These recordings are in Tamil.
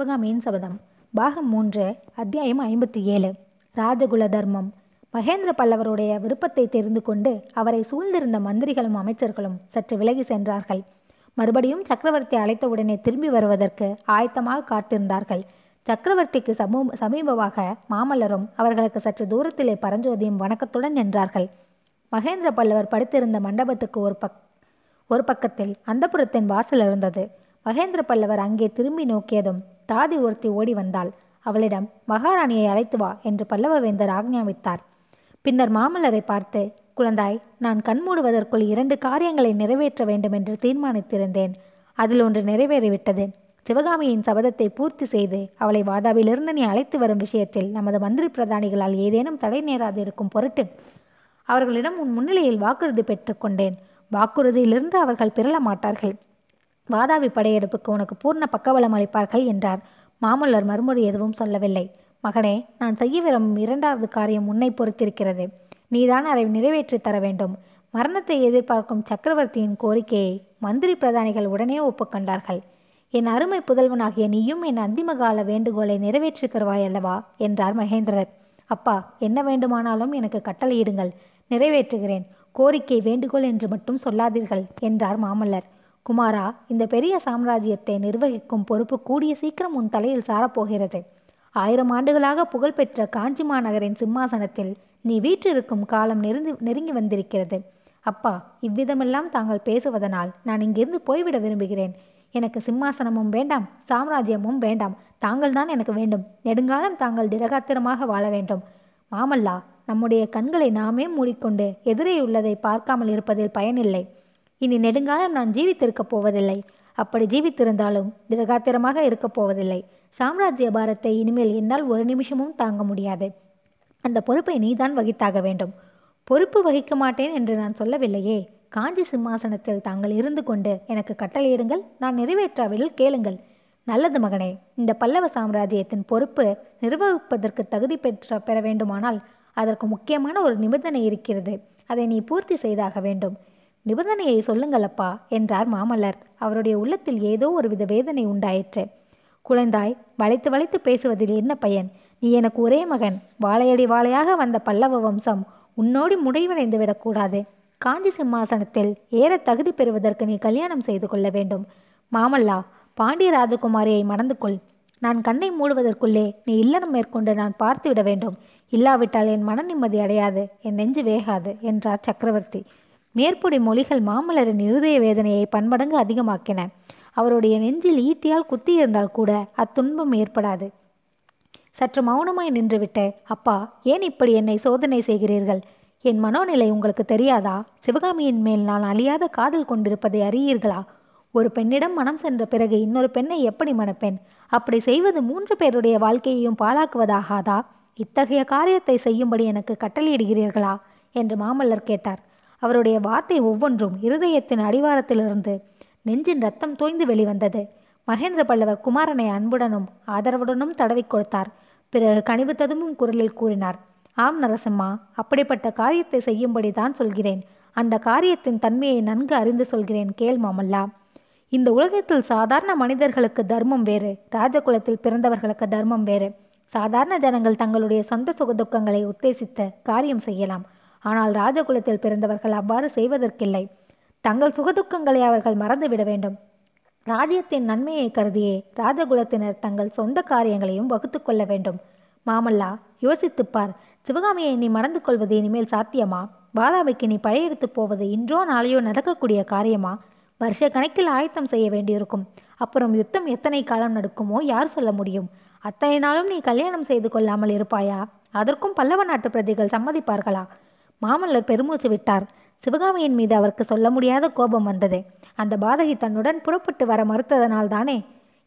சிவகாமியின் சபதம். பாகம் மூன்று அத்தியாயம் ஐம்பத்தி ஏழு. ராஜகுல தர்மம். மகேந்திர பல்லவருடைய விருப்பத்தை தெரிந்து கொண்டு அவரை சூழ்ந்திருந்த மந்திரிகளும் அமைச்சர்களும் சற்று விலகி சென்றார்கள். மறுபடியும் சக்கரவர்த்தி அழைத்தவுடனே திரும்பி வருவதற்கு ஆயத்தமாக காத்திருந்தார்கள். சக்கரவர்த்திக்கு சமூ சமீபமாக மாமல்லரும் அவர்களுக்கு சற்று தூரத்திலே பரஞ்சோதியும் வணக்கத்துடன் நின்றார்கள். மகேந்திர பல்லவர் படுத்திருந்த மண்டபத்துக்கு ஒரு பக் ஒரு பக்கத்தில் அந்தப்புறத்தின் வாசல் இருந்தது. மகேந்திர பல்லவர் அங்கே திரும்பி நோக்கியதும் தாதி ஒருத்தி ஓடி வந்தாள். அவளிடம் மகாராணியை அழைத்து வா என்று பல்லவவேந்தர் ஆக்ஞாபித்தார். பின்னர் மாமல்லரை பார்த்து குழந்தாய் நான் கண்மூடுவதற்குள் இரண்டு காரியங்களை நிறைவேற்ற வேண்டும் என்று தீர்மானித்திருந்தேன். அதில் ஒன்று நிறைவேறிவிட்டது. சிவகாமியின் சபதத்தை பூர்த்தி செய்து அவளை வாதாபிலிருந்து நீ அழைத்து வரும் விஷயத்தில் நமது மந்திரி பிரதானிகளால் ஏதேனும் தடை நேராது இருக்கும் பொருட்டு அவர்களிடம் உன் முன்னிலையில் வாக்குறுதி பெற்றுக்கொண்டேன். வாக்குறுதியிலிருந்து அவர்கள் பிறள மாட்டார்கள். வாதாபி படையெடுப்புக்கு உனக்கு பூர்ண பக்கபலம் அளிப்பார்கள் என்றார். மாமல்லர் மறுமொழி எதுவும் சொல்லவில்லை. மகனே நான் செய்ய விரும்பும் இரண்டாவது காரியம் உன்னை பொறுத்திருக்கிறது. நீதான் அதை நிறைவேற்றி தர வேண்டும். மரணத்தை எதிர்பார்க்கும் சக்கரவர்த்தியின் கோரிக்கையை மந்திரி பிரதானிகள் உடனே ஒப்புக்கொண்டார்கள் என் அருமை புதல்வனாகிய நீயும் என் அந்திமகால வேண்டுகோளை நிறைவேற்றி தருவாய் அல்லவா என்றார் மகேந்திரர். அப்பா என்ன வேண்டுமானாலும் எனக்கு கட்டளையிடுங்கள். நிறைவேற்றுகிறேன். கோரிக்கை வேண்டுகோள் என்று மட்டும் சொல்லாதீர்கள் என்றார் மாமல்லர். குமாரா இந்த பெரிய சாம்ராஜ்யத்தை நிர்வகிக்கும் பொறுப்பு கூடிய சீக்கிரம் உன் தலையில் சாரப்போகிறது. ஆயிரம் ஆண்டுகளாக புகழ்பெற்ற காஞ்சி மாநகரின் சிம்மாசனத்தில் நீ வீற்றிருக்கும் காலம் நெருங்கி நெருங்கி வந்திருக்கிறது. அப்பா இவ்விதமெல்லாம் தாங்கள் பேசுவதனால் நான் இங்கிருந்து போய்விட விரும்புகிறேன். எனக்கு சிம்மாசனமும் வேண்டாம் சாம்ராஜ்யமும் வேண்டாம். தாங்கள் தான் எனக்கு வேண்டும். நெடுங்காலம் தாங்கள் திடகாத்திரமாக வாழ வேண்டும். மாமல்லா நம்முடைய கண்களை நாமே மூடிக்கொண்டு எதிரே உள்ளதை பார்க்காமல் இருப்பதில் பயனில்லை. இனி நெடுங்காலம் நான் ஜீவித்திருக்கப் போவதில்லை. அப்படி ஜீவித்திருந்தாலும் திடகாத்திரமாக இருக்கப் போவதில்லை. சாம்ராஜ்ய பாரத்தை இனிமேல் என்னால் ஒரு நிமிஷமும் தாங்க முடியாது. அந்த பொறுப்பை நீதான் வகித்தாக வேண்டும். பொறுப்பு வகிக்க மாட்டேன் என்று நான் சொல்லவில்லையே. காஞ்சி சிம்மாசனத்தில் தாங்கள் இருந்து கொண்டு எனக்கு கட்டளையிடுங்கள். நான் நிறைவேற்றாவிடில் கேளுங்கள். நல்லது மகனே இந்த பல்லவ சாம்ராஜ்யத்தின் பொறுப்பு நிர்வகிப்பதற்கு தகுதி பெற்ற பெற வேண்டுமானால் அதற்கு முக்கியமான ஒரு நிபந்தனை இருக்கிறது. அதை நீ பூர்த்தி செய்தாக வேண்டும். நிபந்தனையை சொல்லுங்கள் அப்பா என்றார் மாமல்லர். அவருடைய உள்ளத்தில் ஏதோ ஒருவித வேதனை உண்டாயிற்று. குழந்தாய் வளைத்து வளைத்து பேசுவதில் என்ன பயன்? நீ எனக்கு ஒரே மகன். வாழையடி வாழையாக வந்த பல்லவ வம்சம் உன்னோடு முடிவடைந்து விடக்கூடாது. காஞ்சி சிம்மாசனத்தில் ஏற தகுதி பெறுவதற்கு நீ கல்யாணம் செய்து கொள்ள வேண்டும். மாமல்லா பாண்டிய ராஜகுமாரியை மணந்து கொள். நான் கண்ணை மூடுவதற்குள்ளே நீ இல்லறம் மேற்கொண்டு நான் பார்த்து விட வேண்டும். இல்லாவிட்டால் என் மன நிம்மதி அடையாது. என் நெஞ்சு வேகாது என்றார் சக்கரவர்த்தி. மேற்படி மொழிகள் மாமல்லரின் இருதய வேதனையை பன்மடங்கு அதிகமாக்கின. அவருடைய நெஞ்சில் ஈட்டியால் குத்தியிருந்தால் கூட அத்துன்பம் ஏற்படாது. சற்று மௌனமாய் நின்றுவிட்டு அப்பா ஏன் இப்படி என்னை சோதனை செய்கிறீர்கள்? என் மனோநிலை உங்களுக்கு தெரியாதா? சிவகாமியின் மேல் நான் அழியாத காதல் கொண்டிருப்பதை அறியீர்களா? ஒரு பெண்ணிடம் மனம் சென்ற பிறகு இன்னொரு பெண்ணை எப்படி மணப்பெண் அப்படி செய்வது மூன்று பேருடைய வாழ்க்கையையும் பாழாக்குவதாகாதா? இத்தகைய காரியத்தை செய்யும்படி எனக்கு கட்டளையிடுகிறீர்களா? என்று மாமல்லர் கேட்டார். அவருடைய வார்த்தை ஒவ்வொன்றும் இருதயத்தின் அடிவாரத்திலிருந்து நெஞ்சின் ரத்தம் தோய்ந்து வெளிவந்தது. மகேந்திர பல்லவர் குமாரனை அன்புடனும் ஆதரவுடனும் தடவி கொடுத்தார். பிறகு கனிவு ததும்பும் குரலில் கூறினார் ஆம் நரசிம்மா அப்படிப்பட்ட காரியத்தை செய்யும்படி தான் சொல்கிறேன். அந்த காரியத்தின் தன்மையை நன்கு அறிந்து சொல்கிறேன் கேள் மாமல்லா. இந்த உலகத்தில் சாதாரண மனிதர்களுக்கு தர்மம் வேறு ராஜகுலத்தில் பிறந்தவர்களுக்கு தர்மம் வேறு. சாதாரண ஜனங்கள் தங்களுடைய சொந்த சுகதுக்கங்களை உத்தேசித்த காரியம் செய்யலாம். ஆனால் ராஜகுலத்தில் பிறந்தவர்கள் அவ்வாறு செய்வதற்கில்லை. தங்கள் சுகதுக்கங்களை அவர்கள் மறந்துவிட வேண்டும். ராஜ்யத்தின் நன்மையை கருதியே ராஜகுலத்தினர் தங்கள் சொந்த காரியங்களையும் வகுத்து கொள்ள வேண்டும். மாமல்லா யோசித்துப்பார் சிவகாமியை நீ மறந்து கொள்வது இனிமேல் சாத்தியமா? வாதாபிக்கு நீ படையெடுத்து போவது இன்றோ நாளையோ நடக்கக்கூடிய காரியமா? வருஷ கணக்கில் ஆயத்தம் செய்ய வேண்டியிருக்கும். அப்புறம் யுத்தம் எத்தனை காலம் நடக்குமோ யார் சொல்ல முடியும்? அத்தனை நாளும் நீ கல்யாணம் செய்து கொள்ளாமல் இருப்பாயா? அதற்கும் பல்லவ நாட்டு பிரதிகள் சம்மதிப்பார்களா? மாமல்லர் பெருமூச்சு விட்டார். சிவகாமியின் மீது அவருக்கு சொல்ல முடியாத கோபம் வந்தது. அந்த பாதகி தன்னுடன் புறப்பட்டு வர மறுத்ததனால் தானே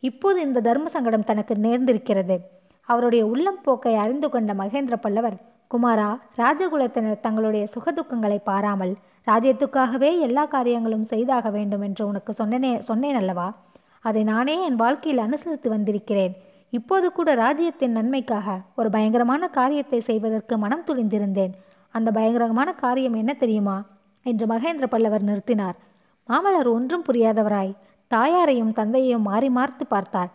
இப்போது இந்த தர்ம சங்கடம் தனக்கு நேர்ந்திருக்கிறது. அவருடைய உள்ளம் போக்கை அறிந்து கொண்ட மகேந்திர பல்லவர் குமாரா ராஜகுலத்தினர் தங்களுடைய சுகதுக்கங்களை பாராமல் ராஜ்யத்துக்காகவே எல்லா காரியங்களும் செய்தாக வேண்டும் என்று உனக்கு சொன்னனே சொன்னேன் அல்லவா? அதை நானே என் வாழ்க்கையில் அனுசரித்து வந்திருக்கிறேன். இப்போது கூட ராஜ்யத்தின் நன்மைக்காக ஒரு பயங்கரமான காரியத்தை செய்வதற்கு மனம் துணிந்திருந்தேன். அந்த பயங்கரமான காரியம் என்ன தெரியுமா? என்று மகேந்திர பல்லவர் நிறுத்தினார். மாமல்லர் ஒன்றும் புரியாதவராய் தாயாரையும் தந்தையையும் மாறி மார்த்து பார்த்தார்.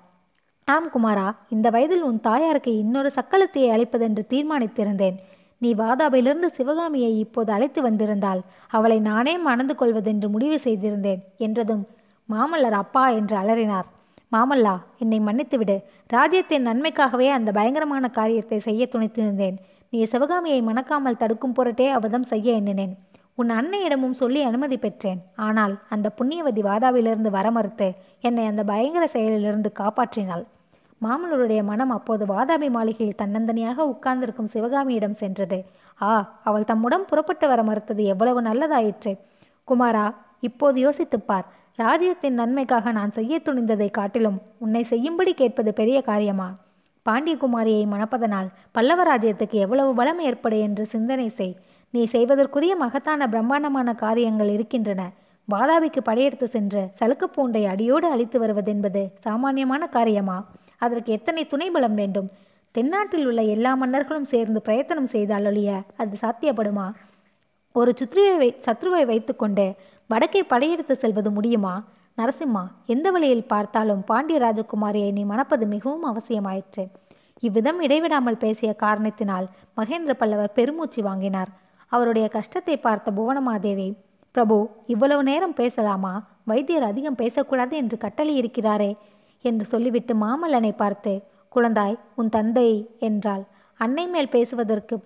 ஆம் குமாரா இந்த வயதில் உன் தாயாருக்கு இன்னொரு சக்களத்தையை அழைப்பதென்று தீர்மானித்திருந்தேன். நீ வாதாபிலிருந்து சிவகாமியை இப்போது அழைத்து வந்திருந்தால் அவளை நானே மணந்து கொள்வதென்று முடிவு செய்திருந்தேன் என்றதும் மாமல்லர் அப்பா என்று அலறினார். மாமல்லா என்னை மன்னித்துவிடு. ராஜ்யத்தின் நன்மைக்காகவே அந்த பயங்கரமான காரியத்தை செய்ய துணித்திருந்தேன். நீ சிவகாமியை மணக்காமல் தடுக்கும் பொருட்டே அவதம் செய்ய எண்ணினேன். உன் அன்னையிடமும் சொல்லி அனுமதி பெற்றேன். ஆனால் அந்த புண்ணியவதி வாதாவிலிருந்து வர மறுத்து என்னை அந்த பயங்கர செயலிலிருந்து காப்பாற்றினாள். மாமல்லருடைய மனம் அப்போது வாதாபி மாளிகையில் தன்னந்தனியாக உட்கார்ந்திருக்கும் சிவகாமியிடம் சென்றது. ஆ அவள் தம்முடன் புறப்பட்டு வர மறுத்தது எவ்வளவு நல்லதாயிற்று. குமாரா இப்போது யோசித்துப் பார். ராஜ்யத்தின் நன்மைக்காக நான் செய்ய துணிந்ததை காட்டிலும் உன்னை செய்யும்படி கேட்பது பெரிய காரியமா? பாண்டியகுமாரியை மணப்பதனால் பல்லவ ராஜ்யத்துக்கு எவ்வளவு பலம் ஏற்படும் என்று சிந்தனை செய். நீ செய்வதற்குரிய மகத்தான பிரம்மாண்டமான காரியங்கள் இருக்கின்றன. வாதாபிக்கு படையெடுத்து சென்று சலுக்கப்பூண்டை அடியோடு அழித்து வருவதென்பது சாமானியமான காரியமா? அதற்கு எத்தனை துணை பலம் வேண்டும்? தென்னாட்டில் உள்ள எல்லா மன்னர்களும் சேர்ந்து பிரயத்தனம் செய்தால் ஒழிய அது சாத்தியப்படுமா? ஒரு சுத்ருவை வை சத்ருவை வைத்துக்கொண்டு வடக்கே படையெடுத்து செல்வது முடியுமா? நரசிம்மா எந்த வழியில் பார்த்தாலும் பாண்டிய ராஜகுமாரியை நீ மணப்பது மிகவும் அவசியமாயிற்று. இவ்விதம் இடைவிடாமல் பேசிய காரணத்தினால் மகேந்திர பல்லவர் பெருமூச்சு வாங்கினார். அவருடைய கஷ்டத்தை பார்த்த புவனமாதேவி பிரபு இவ்வளவு நேரம் பேசலாமா? வைத்தியர் அதிகம் பேசக்கூடாது என்று கட்டளை இருக்கிறாரே என்று சொல்லிவிட்டு மாமல்லனை பார்த்து குழந்தாய் உன் தந்தை என்றாள். அன்னை மேல் பேசுவதற்கு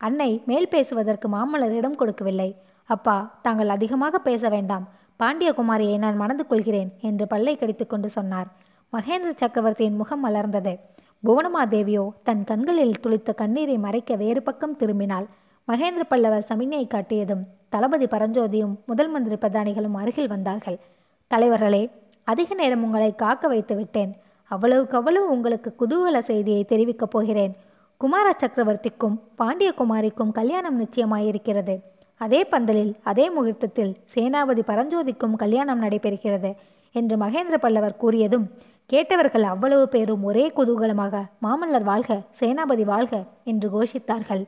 அன்னை மேல் பேசுவதற்கு மாமல்லர் இடம் கொடுக்கவில்லை. அப்பா தாங்கள் அதிகமாக பேச வேண்டாம். பாண்டியகுமாரியை நான் மணந்து கொள்கிறேன் என்று பல்லை கடித்துக்கொண்டு சொன்னார். மகேந்திர சக்கரவர்த்தியின் முகம் மலர்ந்தது. புவனமாதேவியோ தன் கண்களில் துளித்த கண்ணீரை மறைக்க வேறு பக்கம் திரும்பினாள். மகேந்திர பல்லவர் சமிஞை காட்டியதும் தளபதி பரஞ்சோதியும் முதல் மந்திரி பிரதானிகளும் அருகில் வந்தார்கள். தலைவர்களே அதிக நேரம் உங்களை காக்க வைத்து விட்டேன். அவ்வளவுக்கு அவ்வளவு உங்களுக்கு குதூகல செய்தியை தெரிவிக்கப் போகிறேன். குமார சக்கரவர்த்திக்கும் பாண்டியகுமாரிக்கும் கல்யாணம் நிச்சயமாயிருக்கிறது. அதே பந்தலில் அதே முகூர்த்தத்தில் சேனாபதி பரஞ்சோதிக்கும் கல்யாணம் நடைபெறுகிறது என்று மகேந்திர பல்லவர் கூறியதும் கேட்டவர்கள் அவ்வளவு பேரும் ஒரே குதூகலமாக மாமல்லர் வாழ்க சேனாபதி வாழ்க என்று கோஷித்தார்கள்.